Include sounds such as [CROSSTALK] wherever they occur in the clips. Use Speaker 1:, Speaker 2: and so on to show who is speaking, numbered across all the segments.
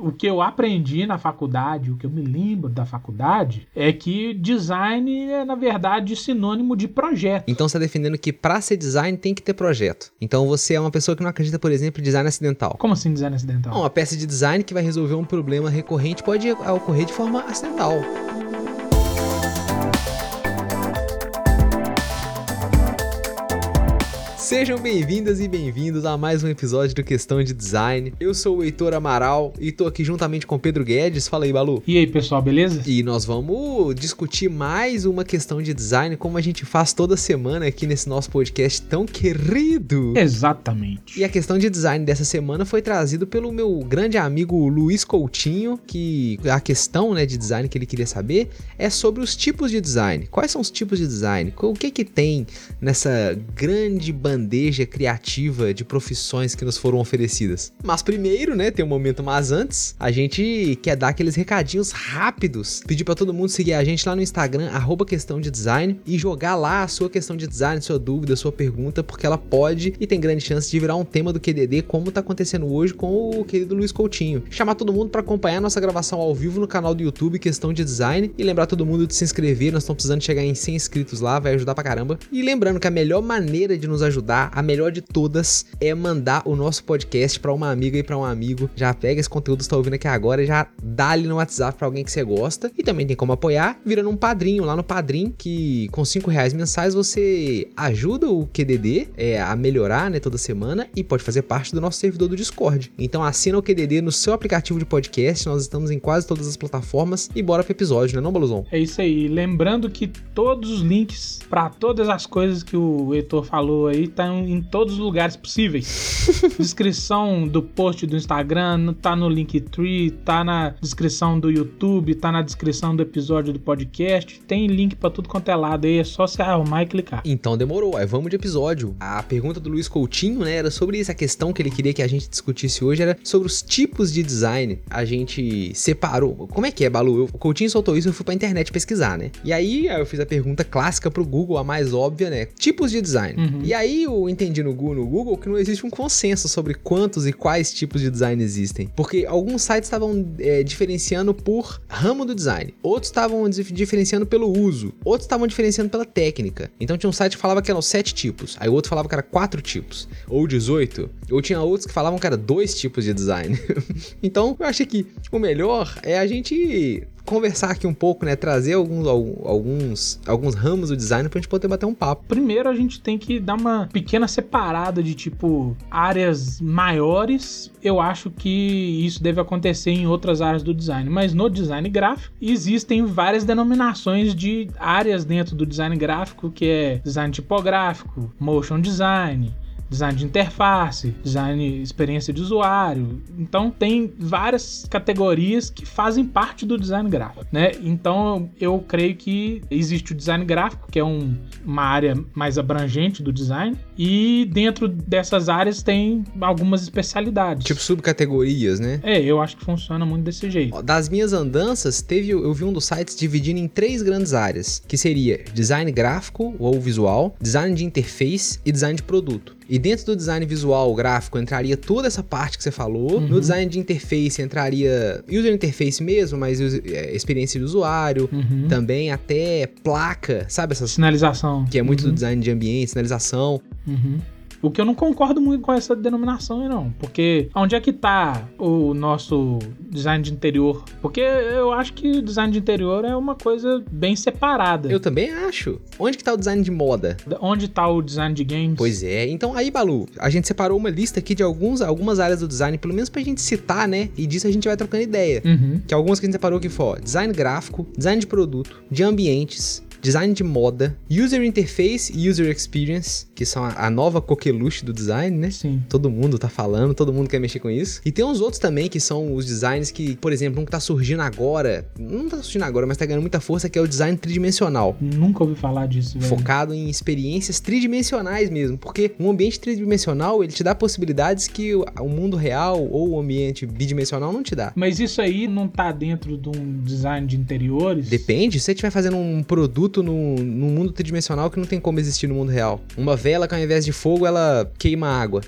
Speaker 1: O que eu aprendi na faculdade, o que eu me lembro da faculdade, é que design é, na verdade, sinônimo de projeto.
Speaker 2: Então você está defendendo que para ser design tem que ter projeto. Então você é uma pessoa que não acredita, por exemplo, em design acidental.
Speaker 1: Como assim design acidental?
Speaker 2: Uma peça de design que vai resolver um problema recorrente pode ocorrer de forma acidental. Sejam bem-vindas e bem-vindos a mais um episódio do Questão de Design. Eu sou o Heitor Amaral e tô aqui juntamente com Pedro Guedes. Fala aí, Balu.
Speaker 1: E aí, pessoal, beleza?
Speaker 2: E nós vamos discutir mais uma questão de design, como a gente faz toda semana aqui nesse nosso podcast tão querido.
Speaker 1: Exatamente.
Speaker 2: E a questão de design dessa semana foi trazido pelo meu grande amigo Luiz Coutinho, que a questão, né, de design que ele queria saber é sobre os tipos de design. Quais são os tipos de design? O que que tem nessa grande bandeira bandeja criativa de profissões que nos foram oferecidas. Mas primeiro, né, tem um momento mas antes, a gente quer dar aqueles recadinhos rápidos, pedir para todo mundo seguir a gente lá no Instagram arroba questão de design e jogar lá a sua questão de design, sua dúvida, sua pergunta, porque ela pode e tem grande chance de virar um tema do QDD, como tá acontecendo hoje com o querido Luiz Coutinho. Chamar todo mundo para acompanhar nossa gravação ao vivo no canal do YouTube Questão de Design e lembrar todo mundo de se inscrever, nós estamos precisando chegar em 100 inscritos lá, vai ajudar pra caramba. E lembrando que a melhor maneira de nos ajudar ajudar, a melhor de todas é mandar o nosso podcast para uma amiga e para um amigo. Já pega esse conteúdo que está ouvindo aqui agora, já dá ali no WhatsApp para alguém que você gosta. E também tem como apoiar, virando um padrinho lá no Padrim, que com 5 reais mensais você ajuda o QDD é, a melhorar né, toda semana e pode fazer parte do nosso servidor do Discord. Então assina o QDD no seu aplicativo de podcast, nós estamos em quase todas as plataformas e bora pro episódio, né não, Baluzão?
Speaker 1: É isso aí. Lembrando que todos os links para todas as coisas que o Heitor falou aí tá em todos os lugares possíveis. [LAUGHS] descrição do post do Instagram, tá no Linktree, tá na descrição do YouTube, tá na descrição do episódio do podcast. Tem link para tudo quanto é lado aí, é só se arrumar e clicar.
Speaker 2: Então demorou, aí vamos de episódio. A pergunta do Luiz Coutinho, né, era sobre isso, a questão que ele queria que a gente discutisse hoje era sobre os tipos de design. A gente separou. Como é que é, Balu? o Coutinho soltou isso, eu fui pra internet pesquisar, né? E aí eu fiz a pergunta clássica pro Google, a mais óbvia, né? Tipos de design. Uhum. E aí eu entendi no Google, no Google que não existe um consenso sobre quantos e quais tipos de design existem. Porque alguns sites estavam é, diferenciando por ramo do design, outros estavam diferenciando pelo uso, outros estavam diferenciando pela técnica. Então tinha um site que falava que eram sete tipos, aí outro falava que era quatro tipos, ou 18, ou tinha outros que falavam que era dois tipos de design. [LAUGHS] então eu achei que o melhor é a gente conversar aqui um pouco, né? Trazer alguns, alguns, alguns ramos do design pra gente poder bater um papo.
Speaker 1: Primeiro a gente tem que dar uma pequena separada de tipo áreas maiores. Eu acho que isso deve acontecer em outras áreas do design, mas no design gráfico existem várias denominações de áreas dentro do design gráfico, que é design tipográfico, motion design, design de interface, design experiência de usuário. Então tem várias categorias que fazem parte do design gráfico, né? Então eu creio que existe o design gráfico, que é um, uma área mais abrangente do design, e dentro dessas áreas tem algumas especialidades.
Speaker 2: Tipo subcategorias, né?
Speaker 1: É, eu acho que funciona muito desse jeito.
Speaker 2: Das minhas andanças, teve eu vi um dos sites dividindo em três grandes áreas, que seria design gráfico ou visual, design de interface e design de produto. E dentro do design visual gráfico entraria toda essa parte que você falou. Uhum. No design de interface entraria user interface mesmo, mas é, experiência de usuário. Uhum. Também até placa, sabe? Essa
Speaker 1: sinalização.
Speaker 2: Que é muito uhum. do design de ambiente, sinalização.
Speaker 1: Uhum. O que eu não concordo muito com essa denominação aí, não. Porque onde é que tá o nosso design de interior? Porque eu acho que o design de interior é uma coisa bem separada.
Speaker 2: Eu também acho. Onde que tá o design de moda?
Speaker 1: Onde tá o design de games?
Speaker 2: Pois é. Então aí, Balu, a gente separou uma lista aqui de alguns, algumas áreas do design, pelo menos pra gente citar, né? E disso a gente vai trocando ideia. Uhum. Que algumas que a gente separou aqui foi design gráfico, design de produto, de ambientes, design de moda, user interface e user experience, que são a, a, nova coqueluche do design, né?
Speaker 1: Sim.
Speaker 2: Todo mundo tá falando, todo mundo quer mexer com isso. E tem uns outros também que são os designs que, por exemplo, um que tá surgindo agora, não tá surgindo agora, mas tá ganhando muita força, que é o design tridimensional.
Speaker 1: Nunca ouvi falar disso, velho.
Speaker 2: Focado em experiências tridimensionais mesmo, porque um ambiente tridimensional, ele te dá possibilidades que o mundo real ou o ambiente bidimensional não te dá.
Speaker 1: Mas isso aí não tá dentro de um design de interiores?
Speaker 2: Depende, se você estiver fazendo um produto produto no, no mundo tridimensional que não tem como existir no mundo real. Uma vela que ao invés de fogo ela queima água.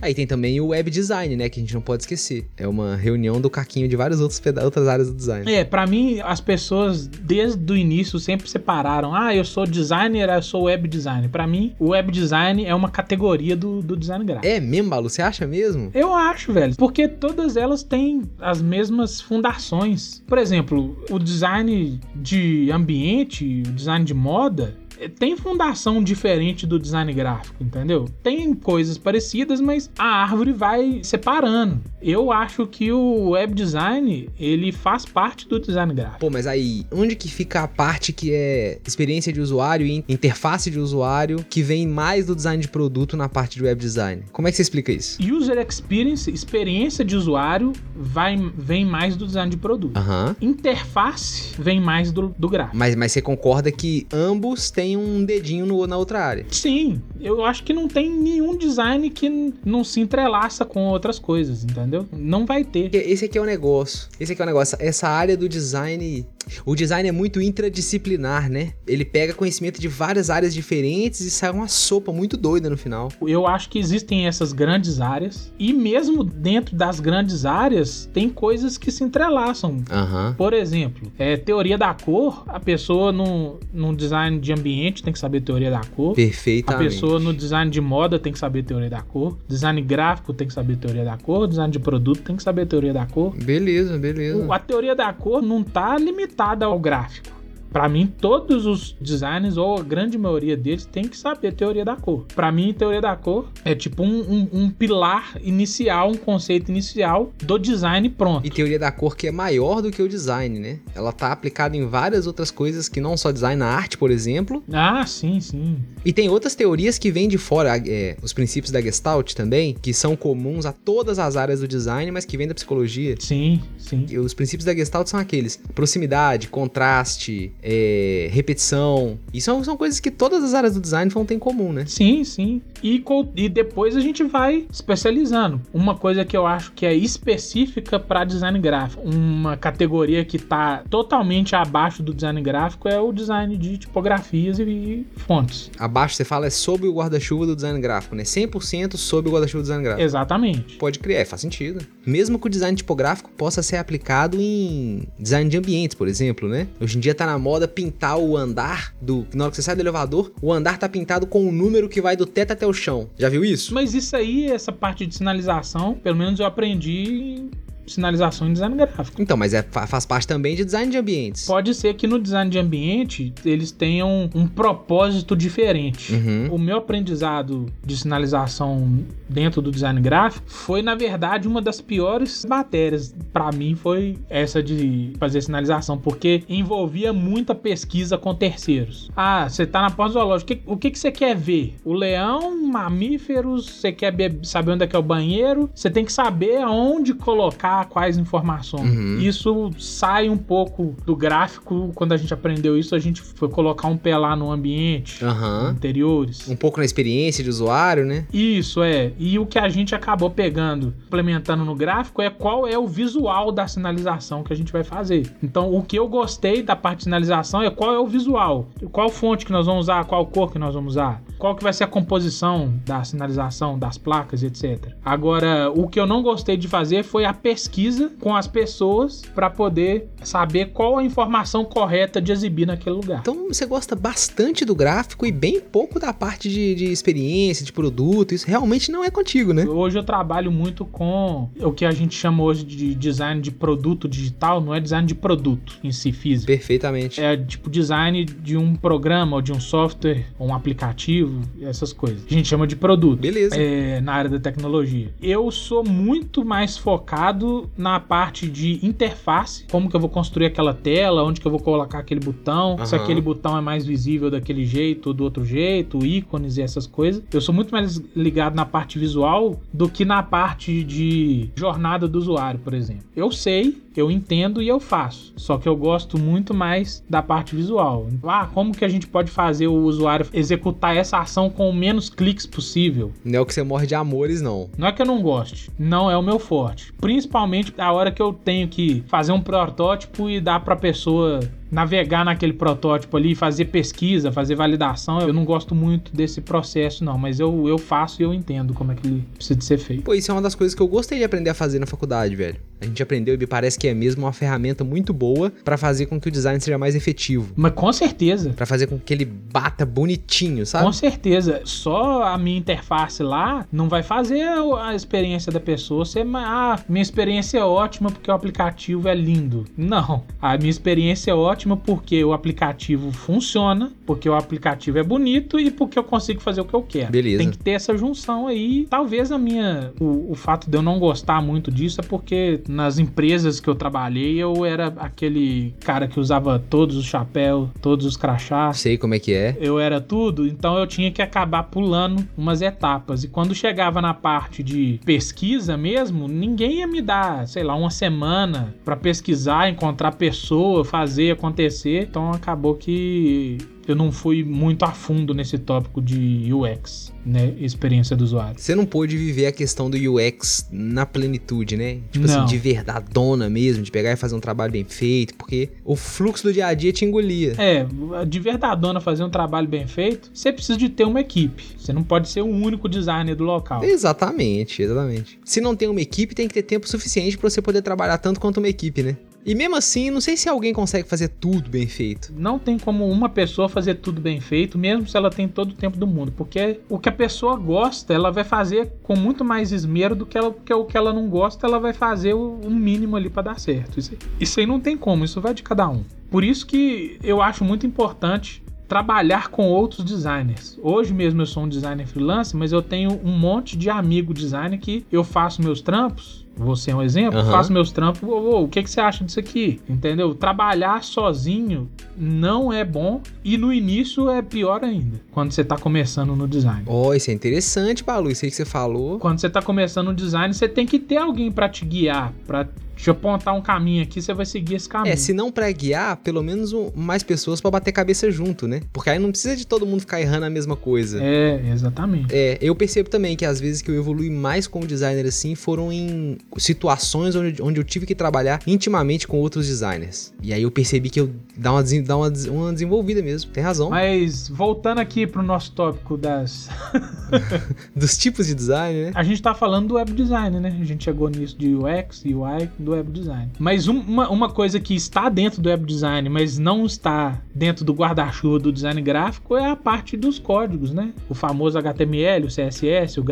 Speaker 2: Aí tem também o web design, né? Que a gente não pode esquecer. É uma reunião do caquinho de várias outras, outras áreas do design.
Speaker 1: É, para mim, as pessoas desde o início sempre separaram. Ah, eu sou designer, eu sou web designer. Para mim, o web design é uma categoria do, do design gráfico.
Speaker 2: É mesmo, Balu? Você acha mesmo?
Speaker 1: Eu acho, velho. Porque todas elas têm as mesmas fundações. Por exemplo, o design de ambiente, o design de moda, tem fundação diferente do design gráfico, entendeu? Tem coisas parecidas, mas a árvore vai separando. Eu acho que o web design, ele faz parte do design gráfico.
Speaker 2: Pô, mas aí, onde que fica a parte que é experiência de usuário e interface de usuário, que vem mais do design de produto na parte de web design? Como é que você explica isso?
Speaker 1: User experience, experiência de usuário, vai, vem mais do design de produto.
Speaker 2: Uhum.
Speaker 1: Interface vem mais do, do gráfico.
Speaker 2: Mas, mas você concorda que ambos têm um dedinho no, na outra área?
Speaker 1: Sim, eu acho que não tem nenhum design que não se entrelaça com outras coisas, entendeu? Não vai ter.
Speaker 2: Esse aqui é o negócio. Esse aqui é o negócio. Essa área do design o design é muito intradisciplinar, né? Ele pega conhecimento de várias áreas diferentes e sai uma sopa muito doida no final.
Speaker 1: Eu acho que existem essas grandes áreas e mesmo dentro das grandes áreas tem coisas que se entrelaçam.
Speaker 2: Uhum.
Speaker 1: Por exemplo, é, teoria da cor, a pessoa no, no design de ambiente tem que saber teoria da cor.
Speaker 2: Perfeitamente.
Speaker 1: A pessoa no design de moda tem que saber teoria da cor. Design gráfico tem que saber teoria da cor. Design de produto tem que saber teoria da cor.
Speaker 2: Beleza, beleza.
Speaker 1: A teoria da cor não tá limitada limitada ao gráfico. Para mim, todos os designers, ou a grande maioria deles, tem que saber teoria da cor. Para mim, teoria da cor é tipo um, um, um, pilar inicial, um conceito inicial do design pronto.
Speaker 2: E teoria da cor que é maior do que o design, né? Ela tá aplicada em várias outras coisas que não só design, na arte, por exemplo.
Speaker 1: Ah, sim, sim.
Speaker 2: E tem outras teorias que vêm de fora, é, os princípios da Gestalt também, que são comuns a todas as áreas do design, mas que vêm da psicologia.
Speaker 1: Sim, sim.
Speaker 2: E os princípios da Gestalt são aqueles: proximidade, contraste, é, repetição. E são, são coisas que todas as áreas do design vão ter em comum, né?
Speaker 1: Sim, sim. E, e depois a gente vai especializando. Uma coisa que eu acho que é específica para design gráfico, uma categoria que está totalmente abaixo do design gráfico é o design de tipografias e fontes.
Speaker 2: Abaixo você fala é sob o guarda-chuva do design gráfico, né? 100% sob o guarda-chuva do design gráfico.
Speaker 1: Exatamente.
Speaker 2: Pode criar, faz sentido. Mesmo que o design tipográfico possa ser aplicado em design de ambientes, por exemplo, né? Hoje em dia tá na moda pintar o andar do. Na hora que você sai do elevador, o andar tá pintado com o um número que vai do teto até o chão. Já viu isso?
Speaker 1: Mas isso aí, essa parte de sinalização, pelo menos eu aprendi sinalização em design gráfico.
Speaker 2: Então, mas é, faz parte também de design de ambientes.
Speaker 1: Pode ser que no design de ambiente eles tenham um propósito diferente.
Speaker 2: Uhum.
Speaker 1: O meu aprendizado de sinalização dentro do design gráfico foi, na verdade, uma das piores matérias. Para mim, foi essa de fazer sinalização, porque envolvia muita pesquisa com terceiros. Ah, você tá na pós-zoológica, o que, que você quer ver? O leão, mamíferos, você quer saber onde é que é o banheiro, você tem que saber aonde colocar quais informações.
Speaker 2: Uhum.
Speaker 1: Isso sai um pouco do gráfico. Quando a gente aprendeu isso, a gente foi colocar um pé lá no ambiente,
Speaker 2: uhum.
Speaker 1: interiores.
Speaker 2: Um pouco na experiência de usuário, né?
Speaker 1: Isso, é. E o que a gente acabou pegando, implementando no gráfico, é qual é o visual da sinalização que a gente vai fazer. Então, o que eu gostei da parte de sinalização é qual é o visual. Qual fonte que nós vamos usar, qual cor que nós vamos usar, qual que vai ser a composição da sinalização, das placas, etc. Agora, o que eu não gostei de fazer foi a pesquisa com as pessoas para poder saber qual a informação correta de exibir naquele lugar.
Speaker 2: Então você gosta bastante do gráfico e bem pouco da parte de, de experiência, de produto. Isso realmente não é contigo, né?
Speaker 1: Hoje eu trabalho muito com o que a gente chama hoje de design de produto digital, não é design de produto em si físico.
Speaker 2: Perfeitamente.
Speaker 1: É tipo design de um programa, ou de um software, ou um aplicativo, essas coisas. A gente chama de produto.
Speaker 2: Beleza.
Speaker 1: É, na área da tecnologia. Eu sou muito mais focado na parte de interface, como que eu vou construir aquela tela, onde que eu vou colocar aquele botão, uhum. se aquele botão é mais visível daquele jeito ou do outro jeito, ícones e essas coisas. Eu sou muito mais ligado na parte visual do que na parte de jornada do usuário, por exemplo. Eu sei eu entendo e eu faço. Só que eu gosto muito mais da parte visual. Ah, como que a gente pode fazer o usuário executar essa ação com o menos cliques possível?
Speaker 2: Não é o que você morre de amores, não.
Speaker 1: Não é que eu não goste, não é o meu forte. Principalmente a hora que eu tenho que fazer um protótipo e dar para pessoa navegar naquele protótipo ali, fazer pesquisa, fazer validação. Eu não gosto muito desse processo, não, mas eu, eu faço e eu entendo como é que ele precisa de ser feito.
Speaker 2: Pô, isso é uma das coisas que eu gostei de aprender a fazer na faculdade, velho. A gente aprendeu e me parece que é mesmo uma ferramenta muito boa para fazer com que o design seja mais efetivo.
Speaker 1: Mas com certeza.
Speaker 2: Para fazer com que ele bata bonitinho, sabe?
Speaker 1: Com certeza. Só a minha interface lá não vai fazer a experiência da pessoa ser. Ah, minha experiência é ótima porque o aplicativo é lindo. Não. A minha experiência é ótima porque o aplicativo funciona, porque o aplicativo é bonito e porque eu consigo fazer o que eu quero.
Speaker 2: Beleza.
Speaker 1: Tem que ter essa junção aí. Talvez a minha. O, o fato de eu não gostar muito disso é porque nas empresas que eu trabalhei, eu era aquele cara que usava todos os chapéus, todos os crachás.
Speaker 2: Sei como é que é.
Speaker 1: Eu era tudo, então eu tinha que acabar pulando umas etapas. E quando chegava na parte de pesquisa mesmo, ninguém ia me dar, sei lá, uma semana para pesquisar, encontrar pessoa, fazer acontecer. Então acabou que eu não fui muito a fundo nesse tópico de UX, né? Experiência do usuário.
Speaker 2: Você não pôde viver a questão do UX na plenitude, né? Tipo
Speaker 1: não.
Speaker 2: assim, de verdadona mesmo, de pegar e fazer um trabalho bem feito, porque o fluxo do dia a dia te engolia.
Speaker 1: É, de verdadona fazer um trabalho bem feito, você precisa de ter uma equipe. Você não pode ser o único designer do local.
Speaker 2: Exatamente, exatamente. Se não tem uma equipe, tem que ter tempo suficiente para você poder trabalhar tanto quanto uma equipe, né? E mesmo assim, não sei se alguém consegue fazer tudo bem feito.
Speaker 1: Não tem como uma pessoa fazer tudo bem feito, mesmo se ela tem todo o tempo do mundo. Porque o que a pessoa gosta, ela vai fazer com muito mais esmero do que, ela, que o que ela não gosta, ela vai fazer o, o mínimo ali para dar certo. Isso, isso aí não tem como, isso vai de cada um. Por isso que eu acho muito importante trabalhar com outros designers. Hoje mesmo eu sou um designer freelance, mas eu tenho um monte de amigo designer que eu faço meus trampos você é um exemplo, uhum. faço meus trampos, oh, oh, o que, que você acha disso aqui? Entendeu? Trabalhar sozinho não é bom e no início é pior ainda, quando você tá começando no design.
Speaker 2: Oh, isso é interessante, Balu, isso aí que você falou.
Speaker 1: Quando você tá começando no design, você tem que ter alguém para te guiar, para Deixa eu apontar um caminho aqui, você vai seguir esse caminho.
Speaker 2: É, se não pra guiar, pelo menos um, mais pessoas para bater cabeça junto, né? Porque aí não precisa de todo mundo ficar errando a mesma coisa.
Speaker 1: É, exatamente.
Speaker 2: É, eu percebo também que às vezes que eu evolui mais como designer assim foram em situações onde, onde eu tive que trabalhar intimamente com outros designers. E aí eu percebi que eu dá uma, dá uma, uma desenvolvida mesmo. Tem razão.
Speaker 1: Mas voltando aqui pro nosso tópico das. [LAUGHS]
Speaker 2: Dos tipos de design, né?
Speaker 1: A gente tá falando do web design, né? A gente chegou nisso de UX, UI, do web design. Mas uma, uma coisa que está dentro do web design, mas não está dentro do guarda-chuva do design gráfico é a parte dos códigos, né? O famoso HTML, o CSS, o,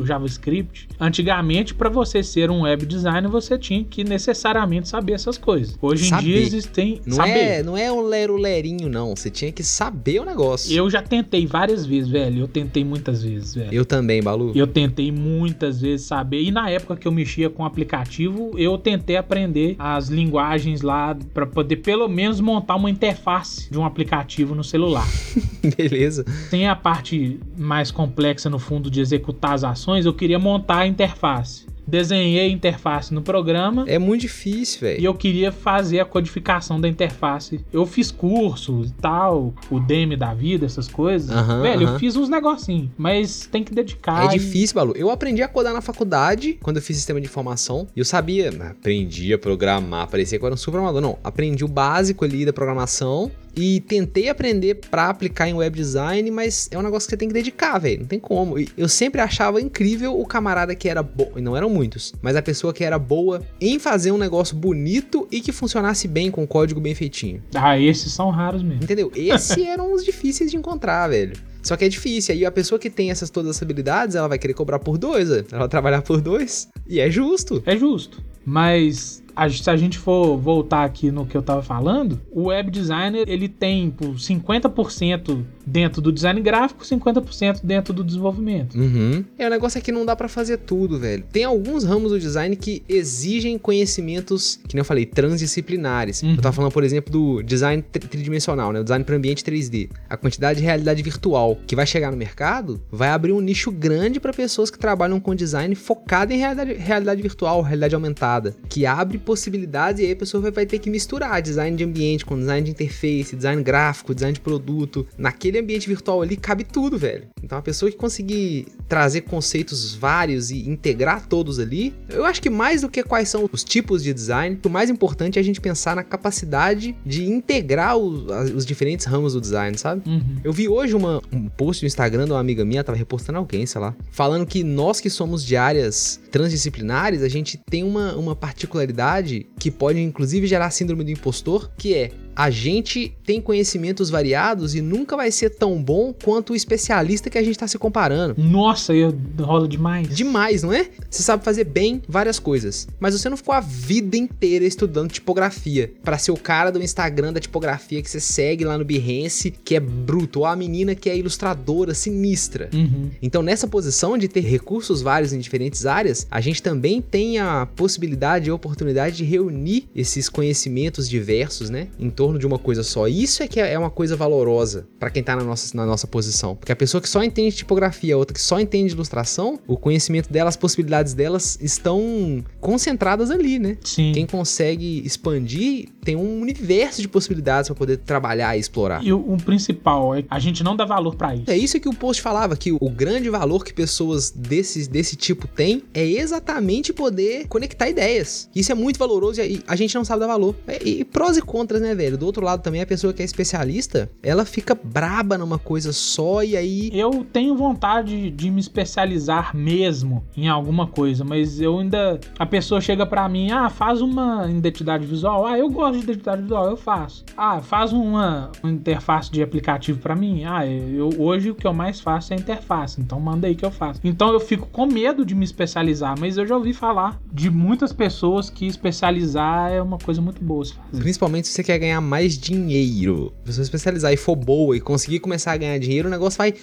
Speaker 1: o JavaScript. Antigamente, para você ser um web designer, você tinha que necessariamente saber essas coisas. Hoje saber. em dia existem.
Speaker 2: Não
Speaker 1: saber.
Speaker 2: é, não é um lero-lerinho, não. Você tinha que saber o negócio.
Speaker 1: Eu já tentei várias vezes, velho. Eu tentei muitas vezes, velho.
Speaker 2: Eu também, Balu.
Speaker 1: Eu tentei muitas vezes saber. E na época que eu mexia com aplicativo, eu tentei tentei aprender as linguagens lá para poder pelo menos montar uma interface de um aplicativo no celular. [LAUGHS]
Speaker 2: Beleza.
Speaker 1: Tem a parte mais complexa no fundo de executar as ações, eu queria montar a interface desenhei a interface no programa.
Speaker 2: É muito difícil, velho.
Speaker 1: E eu queria fazer a codificação da interface. Eu fiz cursos e tal, o DM da vida, essas coisas.
Speaker 2: Uhum,
Speaker 1: velho,
Speaker 2: uhum.
Speaker 1: eu fiz uns negocinhos, mas tem que dedicar.
Speaker 2: É difícil, Balu. Eu aprendi a codar na faculdade, quando eu fiz sistema de informação. E eu sabia, aprendi a programar, parecia que eu era um super amador. Não, aprendi o básico ali da programação e tentei aprender para aplicar em web design, mas é um negócio que você tem que dedicar, velho. Não tem como. Eu sempre achava incrível o camarada que era bom, e não eram muitos, mas a pessoa que era boa em fazer um negócio bonito e que funcionasse bem com código bem feitinho.
Speaker 1: Ah, esses são raros mesmo.
Speaker 2: Entendeu? Esses [LAUGHS] eram os difíceis de encontrar, velho. Só que é difícil. Aí a pessoa que tem essas todas as habilidades, ela vai querer cobrar por dois, ela vai trabalhar por dois. E é justo.
Speaker 1: É justo. Mas se a gente for voltar aqui no que eu tava falando, o web designer ele tem por 50% dentro do design gráfico, 50% dentro do desenvolvimento.
Speaker 2: Uhum. É, o negócio é que não dá para fazer tudo, velho. Tem alguns ramos do design que exigem conhecimentos, que nem eu falei, transdisciplinares. Uhum. Eu tava falando, por exemplo, do design tridimensional, né? O design para ambiente 3D. A quantidade de realidade virtual que vai chegar no mercado vai abrir um nicho grande para pessoas que trabalham com design focado em realidade, realidade virtual, realidade aumentada, que abre possibilidades e aí a pessoa vai ter que misturar design de ambiente com design de interface, design gráfico, design de produto, naquele naquele ambiente virtual ali cabe tudo, velho. Então, a pessoa que conseguir trazer conceitos vários e integrar todos ali, eu acho que mais do que quais são os tipos de design, o mais importante é a gente pensar na capacidade de integrar os, os diferentes ramos do design, sabe?
Speaker 1: Uhum.
Speaker 2: Eu vi hoje uma, um post no Instagram de uma amiga minha, tava repostando alguém, sei lá, falando que nós que somos de áreas transdisciplinares, a gente tem uma, uma particularidade que pode inclusive gerar síndrome do impostor, que é a gente tem conhecimentos variados e nunca vai ser tão bom quanto o especialista que a gente tá se comparando.
Speaker 1: Nossa, aí rola demais.
Speaker 2: Demais, não é? Você sabe fazer bem várias coisas, mas você não ficou a vida inteira estudando tipografia para ser o cara do Instagram da tipografia que você segue lá no Behance, que é bruto, ou a menina que é ilustradora sinistra.
Speaker 1: Uhum.
Speaker 2: Então, nessa posição de ter recursos vários em diferentes áreas, a gente também tem a possibilidade e a oportunidade de reunir esses conhecimentos diversos, né, em torno de uma coisa só. Isso é que é uma coisa valorosa para quem tá na nossa, na nossa posição. Porque a pessoa que só entende tipografia, a outra que só entende ilustração, o conhecimento dela, as possibilidades delas estão concentradas ali, né?
Speaker 1: Sim.
Speaker 2: Quem consegue expandir tem um universo de possibilidades para poder trabalhar e explorar.
Speaker 1: E o, o principal é a gente não dá valor para isso.
Speaker 2: É isso que o post falava, que o grande valor que pessoas desse, desse tipo têm é exatamente poder conectar ideias. Isso é muito valoroso e a gente não sabe dar valor. É, E, e prós e contras, né, velho? Do outro lado também, a pessoa que é especialista, ela fica braba numa coisa só e aí...
Speaker 1: Eu tenho vontade de me especializar mesmo em alguma coisa, mas eu ainda. A pessoa chega pra mim, ah, faz uma identidade visual. Ah, eu gosto de identidade visual, eu faço. Ah, faz uma, uma interface de aplicativo pra mim. Ah, eu hoje o que eu mais faço é interface, então manda aí que eu faço. Então eu fico com medo de me especializar, mas eu já ouvi falar de muitas pessoas que especializar é uma coisa muito boa se fazer.
Speaker 2: Principalmente se você quer ganhar mais dinheiro. Se você especializar e for boa e conseguir começar a ganhar dinheiro, o negócio vai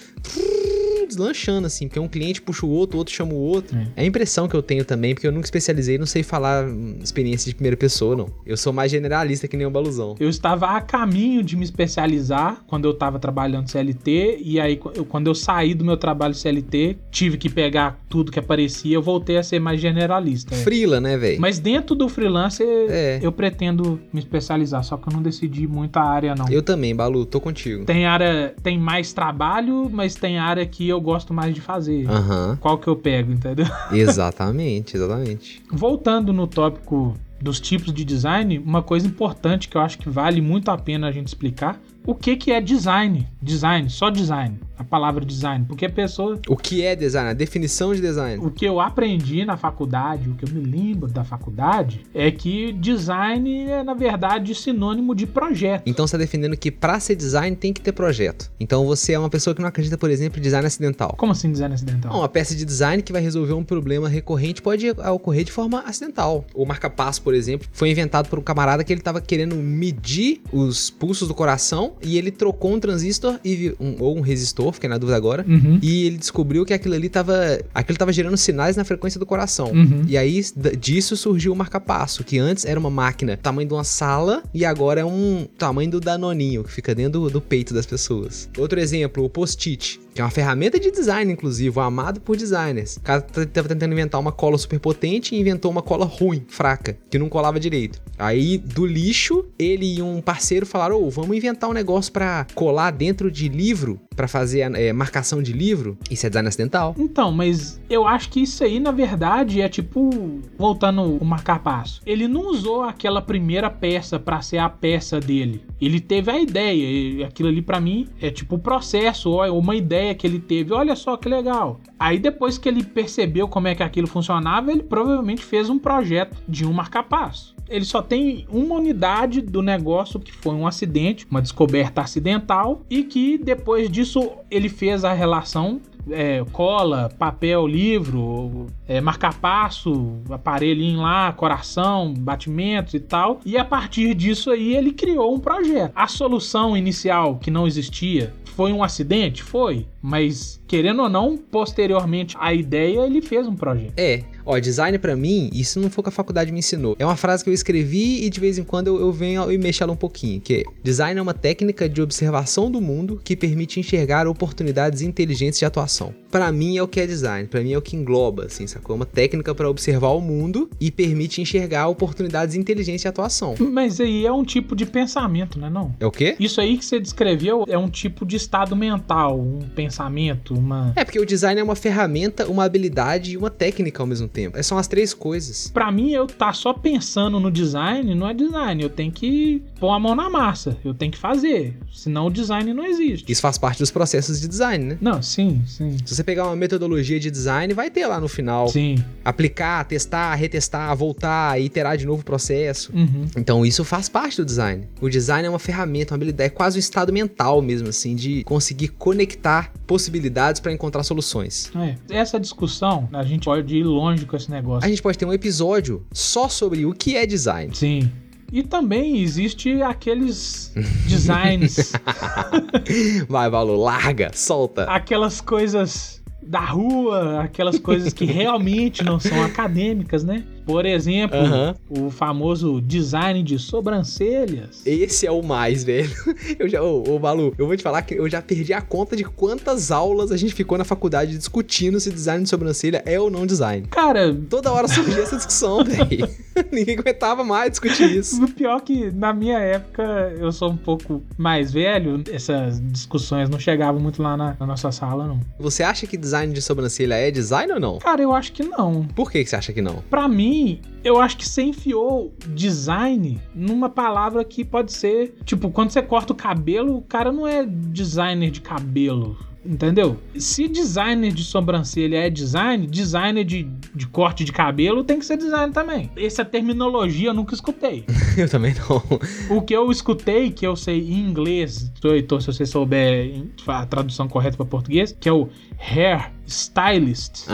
Speaker 2: deslanchando, assim, porque um cliente puxa o outro, o outro chama o outro.
Speaker 1: É.
Speaker 2: É a impressão que eu tenho também, porque eu nunca especializei, não sei falar hum, experiência de primeira pessoa, não. Eu sou mais generalista que nem o Baluzão.
Speaker 1: Eu estava a caminho de me especializar quando eu estava trabalhando CLT, e aí quando eu saí do meu trabalho CLT, tive que pegar tudo que aparecia, eu voltei a ser mais generalista. é.
Speaker 2: Frila, né, velho?
Speaker 1: Mas dentro do freelancer,
Speaker 2: É.
Speaker 1: eu pretendo me especializar, só que eu não decidi muito a área, não.
Speaker 2: Eu também, Balu, tô contigo.
Speaker 1: Tem área, tem mais trabalho, mas tem área que eu gosto mais de fazer.
Speaker 2: Aham,
Speaker 1: Qual que eu pego, entendeu? [LAUGHS]
Speaker 2: exatamente, exatamente.
Speaker 1: Voltando no tópico dos tipos de design, uma coisa importante que eu acho que vale muito a pena a gente explicar, o que que é design? Design, só design. A palavra design, porque a pessoa
Speaker 2: O que é design? A definição de design.
Speaker 1: o que eu aprendi na faculdade, o que eu me lembro da faculdade, é que design é, na verdade, sinônimo de projeto.
Speaker 2: Então você tá defendendo que pra ser design tem que ter projeto. Então você é uma pessoa que não acredita, por exemplo, em design acidental.
Speaker 1: Como assim design acidental?
Speaker 2: Uma peça de design que vai resolver um problema recorrente pode ocorrer de forma acidental. O marca-passo, por exemplo, foi inventado por um camarada que ele estava querendo medir os pulsos do coração e ele trocou um transistor e um- ou um resistor, fiquei na dúvida agora.
Speaker 1: Uhum.
Speaker 2: E ele descobriu que aquilo ali tava, aquilo tava gerando sinais na frequência do coração.
Speaker 1: Uhum.
Speaker 2: E aí disso surgiu o marca-passo, que antes era uma máquina tamanho de uma sala e agora é um tamanho do danoninho, que fica dentro do, do peito das pessoas. Outro exemplo, o post-it, que é uma ferramenta de design, inclusive, amado por designers. O cara t- tava tentando inventar uma cola super potente e inventou uma cola ruim, fraca, que não colava direito. Aí, do lixo, ele e um parceiro falaram: Ô, vamos inventar um negócio pra colar dentro de livro, pra fazer é, marcação de livro. Isso é design acidental.
Speaker 1: Então, mas eu acho que isso aí, na verdade, é tipo. Voltando o marcar passo. Ele não usou aquela primeira peça pra ser a peça dele. Ele teve a ideia. e aquilo ali, pra mim, é tipo o processo, ou é uma ideia que ele teve. Olha só que legal. Aí depois que ele percebeu como é que aquilo funcionava, ele provavelmente fez um projeto de um marca-passo. Ele só tem uma unidade do negócio que foi um acidente, uma descoberta acidental, e que depois disso ele fez a relação é, cola, papel, livro, é, marca-passo, aparelhinho lá, coração, batimentos e tal. E a partir disso aí ele criou um projeto. A solução inicial que não existia foi um acidente? Foi. Mas, querendo ou não, posteriormente à ideia, ele fez um projeto.
Speaker 2: É, ó, design pra mim, isso não foi o que a faculdade me ensinou. É uma frase que eu escrevi e de vez em quando eu, eu venho e mexo ela um pouquinho, que é, design é uma técnica de observação do mundo que permite enxergar oportunidades inteligentes de atuação. Pra mim é o que é design, pra mim é o que engloba, assim, sacou? É uma técnica pra observar o mundo e permite enxergar oportunidades inteligentes de atuação.
Speaker 1: Mas aí é um tipo de pensamento, né não?
Speaker 2: É o quê?
Speaker 1: Isso aí que você descreveu é um tipo de estado mental, um pensamento, uma...
Speaker 2: É porque o design é uma ferramenta, uma habilidade e uma técnica ao mesmo tempo. Essas são as três coisas.
Speaker 1: Pra mim, eu tá só pensando no design, não é design. Eu tenho que pôr a mão na massa. Eu tenho que fazer. Senão o design não existe.
Speaker 2: Isso faz parte dos processos de design, né?
Speaker 1: Não, sim, sim.
Speaker 2: Se você pegar uma metodologia de design, vai ter lá no final.
Speaker 1: Sim.
Speaker 2: Aplicar, testar, retestar, voltar, iterar de novo o processo.
Speaker 1: Uhum.
Speaker 2: Então isso faz parte do design. O design é uma ferramenta, uma habilidade, é quase um estado mental mesmo, assim, de conseguir conectar possibilidades para encontrar soluções.
Speaker 1: É. Essa discussão, a gente pode ir longe com esse negócio.
Speaker 2: A gente pode ter um episódio só sobre o que é design.
Speaker 1: Sim. E também existe aqueles [LAUGHS] designs,
Speaker 2: Vai, Valor, larga, solta.
Speaker 1: aquelas coisas da rua, aquelas coisas que realmente não são acadêmicas, né? Por exemplo, o famoso design de sobrancelhas.
Speaker 2: Esse é o mais, velho. [LAUGHS] Eu já, ô, ô, Malu, eu vou te falar que eu já perdi a conta de quantas aulas a gente ficou na faculdade discutindo se design de sobrancelha é ou não design.
Speaker 1: Cara,
Speaker 2: Toda hora surgia essa discussão, [LAUGHS] velho. Ninguém aguentava mais discutir isso.
Speaker 1: o pior que na minha época eu sou um pouco mais velho, essas discussões não chegavam muito lá na, na nossa sala, não.
Speaker 2: Você acha que design de sobrancelha é design ou não?
Speaker 1: Cara, eu acho que não.
Speaker 2: Por que, que você acha que não?
Speaker 1: Pra mim, eu acho que você enfiou design numa palavra que pode ser. Tipo, quando você corta o cabelo, o cara não é designer de cabelo. Entendeu? Se designer de sobrancelha é design, designer de, de corte de cabelo tem que ser design também. Essa terminologia eu nunca escutei. [LAUGHS]
Speaker 2: Eu também não.
Speaker 1: O que eu escutei, que eu sei em inglês, então se você souber a tradução correta para português, que é o hair stylist.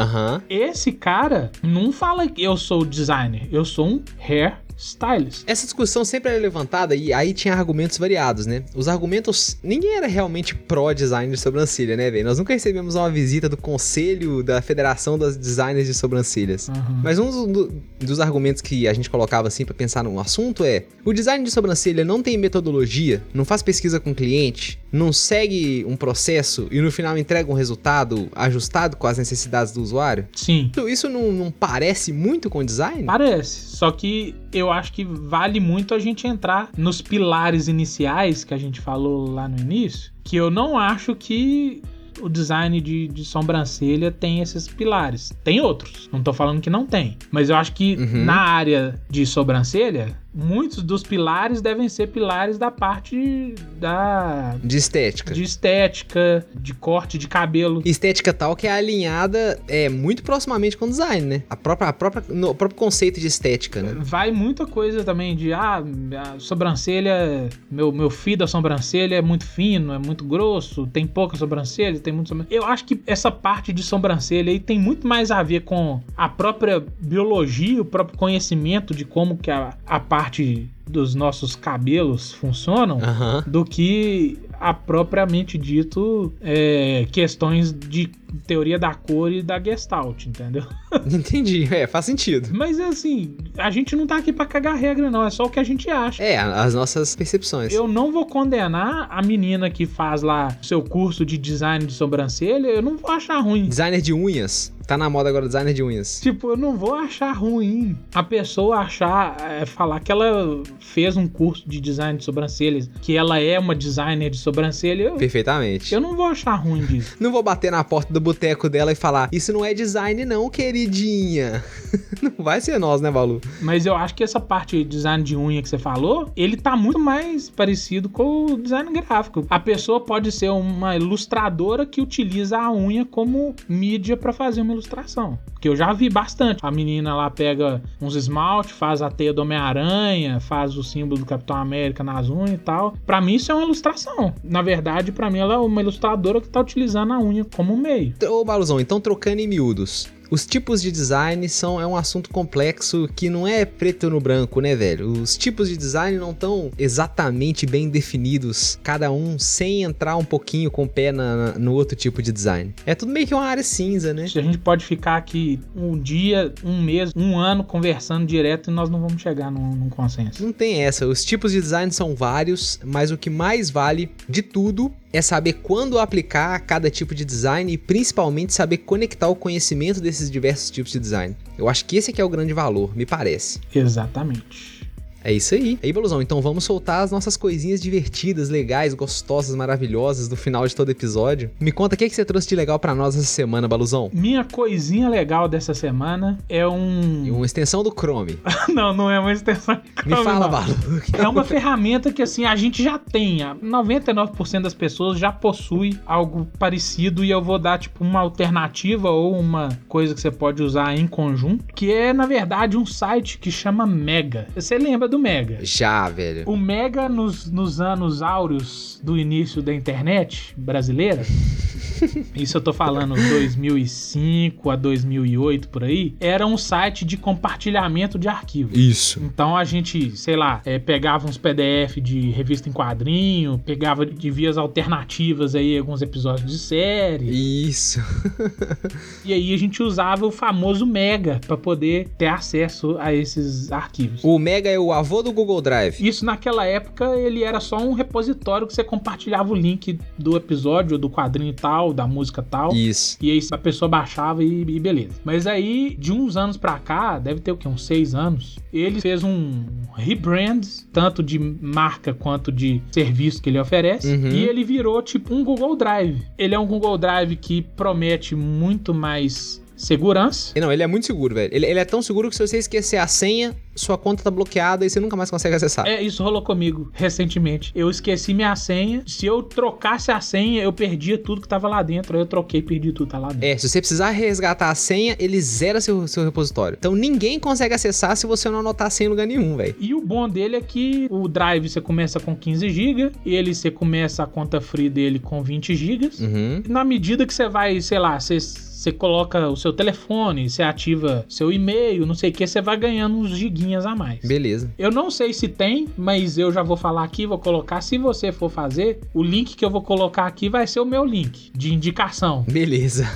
Speaker 1: Esse cara não fala que eu sou designer, eu sou um hair stylist.
Speaker 2: Essa discussão sempre era levantada e aí tinha argumentos variados, né? Os argumentos. Ninguém era realmente pró-design de sobrancelha, né, velho? Nós nunca recebemos uma visita do Conselho da Federação das Designers de Sobrancelhas.
Speaker 1: Uhum.
Speaker 2: Mas um dos, do- dos argumentos que a gente colocava assim pra pensar no assunto é: o design de sobrancelha não tem metodologia, não faz pesquisa com o cliente, não segue um processo e no final entrega um resultado ajustado com as necessidades do usuário.
Speaker 1: Sim,
Speaker 2: Então, Isso não, não parece muito com design?
Speaker 1: parece. Só que eu acho que vale muito a gente entrar nos pilares iniciais que a gente falou lá no início, que eu não acho que o design de, de sobrancelha tem esses pilares. Tem outros, não tô falando que não tem. Mas eu acho que
Speaker 2: Uhum.
Speaker 1: na área de sobrancelha, muitos dos pilares devem ser pilares da parte da
Speaker 2: De estética.
Speaker 1: de estética, de corte de cabelo.
Speaker 2: Estética tal que é alinhada é, muito proximamente com design, né? A própria, a própria, no, o próprio conceito de estética, né?
Speaker 1: Vai muita coisa também de ah, a sobrancelha, meu, meu fio da sobrancelha é muito fino, é muito grosso, tem pouca sobrancelha, tem muito sobrancelha. Eu acho que essa parte de sobrancelha aí tem muito mais a ver com a própria biologia, o próprio conhecimento de como que a, a parte dos nossos cabelos funcionam
Speaker 2: Aham.
Speaker 1: do que a propriamente dito é, questões de teoria da cor e da gestalt, entendeu? [LAUGHS]
Speaker 2: Entendi. É, faz sentido.
Speaker 1: Mas assim, a gente não tá aqui pra cagar regra, não. É só o que a gente acha.
Speaker 2: É, as nossas percepções.
Speaker 1: Eu não vou condenar a menina que faz lá seu curso de design de sobrancelha, eu não vou achar ruim.
Speaker 2: Designer de unhas. Tá na moda agora designer de unhas.
Speaker 1: Tipo, eu não vou achar ruim a pessoa achar, é, falar que ela fez um curso de design de sobrancelhas, que ela é uma designer de sobrancelha. Eu,
Speaker 2: Perfeitamente.
Speaker 1: eu não vou achar ruim disso. [LAUGHS]
Speaker 2: Não vou bater na porta do boteco dela e falar: Isso não é design, não, queridinha. [LAUGHS] não vai ser nós, né, Balu?
Speaker 1: Mas eu acho que essa parte de design de unha que você falou, ele tá muito mais parecido com o design gráfico. A pessoa pode ser uma ilustradora que utiliza a unha como mídia pra fazer uma ilustração. Que eu já vi bastante. A menina lá pega uns esmalte, faz a teia do Homem-Aranha, faz o símbolo do Capitão América nas unhas e tal. Pra mim isso é uma ilustração. Na verdade, pra mim ela é uma ilustradora que tá utilizando a unha como meio.
Speaker 2: Ô, Baluzão, então trocando em miúdos. os tipos de design são é um assunto complexo que não é preto no branco, né, velho? Os tipos de design não estão exatamente bem definidos, cada um sem entrar um pouquinho com o pé na, no outro tipo de design. É tudo meio que uma área cinza, né?
Speaker 1: A gente pode ficar aqui um dia, um mês, um ano conversando direto e nós não vamos chegar num, num consenso.
Speaker 2: Não tem essa. Os tipos de design são vários, mas o que mais vale de tudo é saber quando aplicar cada tipo de design e principalmente saber conectar o conhecimento desses diversos tipos de design. Eu acho que esse aqui é o grande valor, me parece.
Speaker 1: Exatamente.
Speaker 2: É isso aí. Aí, Baluzão, então vamos soltar as nossas coisinhas divertidas, legais, gostosas, maravilhosas do final de todo episódio. Me conta o que, é que você trouxe de legal para nós essa semana, Baluzão.
Speaker 1: Minha coisinha legal dessa semana é um.
Speaker 2: Uma extensão do Chrome. [LAUGHS]
Speaker 1: não, não é uma extensão do
Speaker 2: Chrome. Me fala, Balu.
Speaker 1: É uma ferramenta que, assim, a gente já tem. 99% das pessoas já possui algo parecido e eu vou dar, tipo, uma alternativa ou uma coisa que você pode usar em conjunto, que é, na verdade, um site que chama Mega. Você lembra do Mega.
Speaker 2: Já, velho.
Speaker 1: O Mega, nos, nos anos áureos do início da internet brasileira, [LAUGHS] isso eu tô falando 2005 a 2008 por aí, era um site de compartilhamento de arquivos.
Speaker 2: Isso.
Speaker 1: Então a gente, sei lá, é, pegava uns PDF de revista em quadrinho, pegava de vias alternativas aí alguns episódios de série.
Speaker 2: Isso. [LAUGHS]
Speaker 1: e aí a gente usava o famoso Mega para poder ter acesso a esses arquivos.
Speaker 2: O Mega é o avô do Google Drive.
Speaker 1: Isso naquela época ele era só um repositório que você compartilhava o link do episódio, do quadrinho tal, da música tal.
Speaker 2: Isso.
Speaker 1: E aí a pessoa baixava e, e beleza. Mas aí, de uns anos pra cá, deve ter o quê? Uns seis anos, ele fez um rebrand, tanto de marca quanto de serviço que ele oferece. Uhum. E ele virou tipo um Google Drive. Ele é um Google Drive que promete muito mais segurança.
Speaker 2: Não, ele é muito seguro, velho. Ele, ele, é tão seguro que se você esquecer a senha, sua conta tá bloqueada e você nunca mais consegue acessar.
Speaker 1: É, isso rolou comigo recentemente. Eu esqueci minha senha. Se eu trocasse a senha, eu perdia tudo que tava lá dentro. Aí eu troquei, perdi tudo, tá lá dentro.
Speaker 2: É, se você precisar resgatar a senha, ele zera seu, seu repositório. Então ninguém consegue acessar se você não anotar a senha em lugar nenhum, velho.
Speaker 1: E o bom dele é que o Drive você começa com 15 GB, ele você começa a conta free dele com 20 GB.
Speaker 2: Uhum.
Speaker 1: Na medida que você vai, sei lá, você você coloca o seu telefone, você ativa seu e-mail, não sei o que, você vai ganhando uns giguinhas a mais.
Speaker 2: Beleza.
Speaker 1: Eu não sei se tem, mas eu já vou falar aqui, vou colocar. Se você for fazer, o link que eu vou colocar aqui vai ser o meu link de indicação.
Speaker 2: Beleza.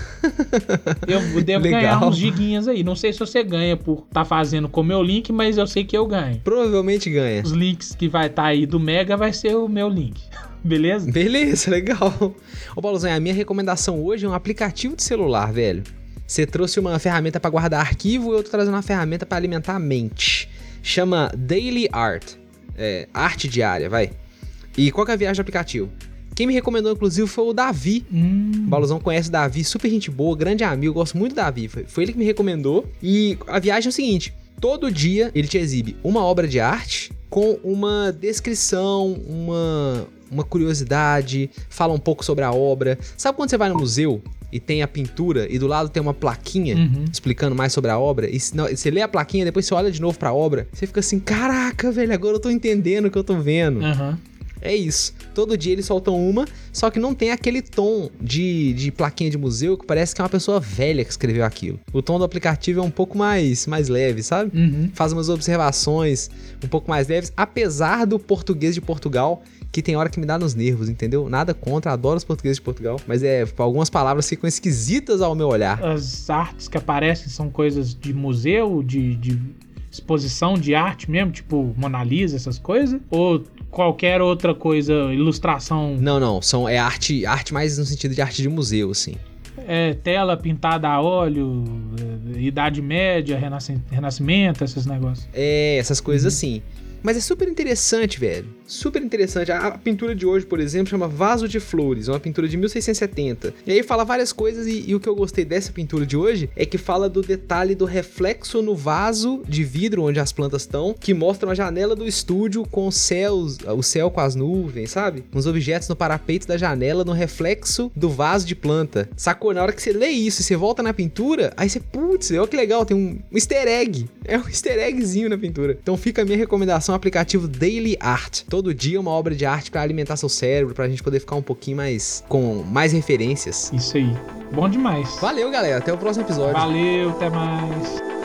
Speaker 1: eu devo Legal. ganhar uns giguinhas aí. Não sei se você ganha por estar tá fazendo com o meu link, mas eu sei que eu ganho.
Speaker 2: Provavelmente ganha.
Speaker 1: Os links que vai estar tá aí do Mega vai ser o meu link. Beleza?
Speaker 2: Beleza, legal. Ô, Paulozão, a minha recomendação hoje é um aplicativo de celular, velho. Você trouxe uma ferramenta para guardar arquivo e eu tô trazendo uma ferramenta para alimentar a mente. Chama Daily Art. É, arte diária, vai. E qual que é a viagem do aplicativo? Quem me recomendou, inclusive, foi o Davi.
Speaker 1: Hum.
Speaker 2: O Baluzão conhece o Davi, super gente boa, grande amigo, gosto muito do Davi. Foi, foi ele que me recomendou. E a viagem é o seguinte: todo dia ele te exibe uma obra de arte com uma descrição, uma, uma curiosidade, fala um pouco sobre a obra. Sabe quando você vai no museu e tem a pintura e do lado tem uma plaquinha uhum. explicando mais sobre a obra? E não, você lê a plaquinha, depois você olha de novo pra obra, você fica assim: caraca, velho, agora eu tô entendendo o que eu tô vendo.
Speaker 1: Uhum.
Speaker 2: É isso. Todo dia eles soltam uma, só que não tem aquele tom de, de plaquinha de museu que parece que é uma pessoa velha que escreveu aquilo. O tom do aplicativo é um pouco mais, mais leve, sabe?
Speaker 1: Uhum.
Speaker 2: Faz umas observações um pouco mais leves, apesar do português de Portugal que tem hora que me dá nos nervos, entendeu? Nada contra, adoro os portugueses de Portugal, mas é, algumas palavras ficam esquisitas ao meu olhar.
Speaker 1: As artes que aparecem são coisas de museu, de, de exposição de arte mesmo, tipo Mona Lisa, essas coisas? Ou qualquer outra coisa, ilustração?
Speaker 2: Não, não, são é arte, arte mais no sentido de arte de museu, assim.
Speaker 1: É, tela pintada a óleo, é, Idade Média, Renascimento, esses negócios.
Speaker 2: É, essas coisas uhum. assim. Mas é super interessante, velho. Super interessante. A, pintura de hoje, por exemplo, chama Vaso de Flores, uma pintura de 1670. E aí fala várias coisas, e, e, o que eu gostei dessa pintura de hoje é que fala do detalhe do reflexo no vaso de vidro onde as plantas estão, que mostram a janela do estúdio com céus, o céu com as nuvens, sabe? Uns objetos no parapeito da janela no reflexo do vaso de planta. Sacou? Na hora que você lê isso e você volta na pintura, aí você, putz, olha que legal, tem um, um easter egg. É um easter eggzinho na pintura. Então fica a minha recomendação, aplicativo Daily Art. Todo todo dia uma obra de arte para alimentar seu cérebro, pra gente poder ficar um pouquinho mais com mais referências.
Speaker 1: Isso aí. Bom demais.
Speaker 2: Valeu, galera. Até o próximo episódio.
Speaker 1: Valeu, até mais.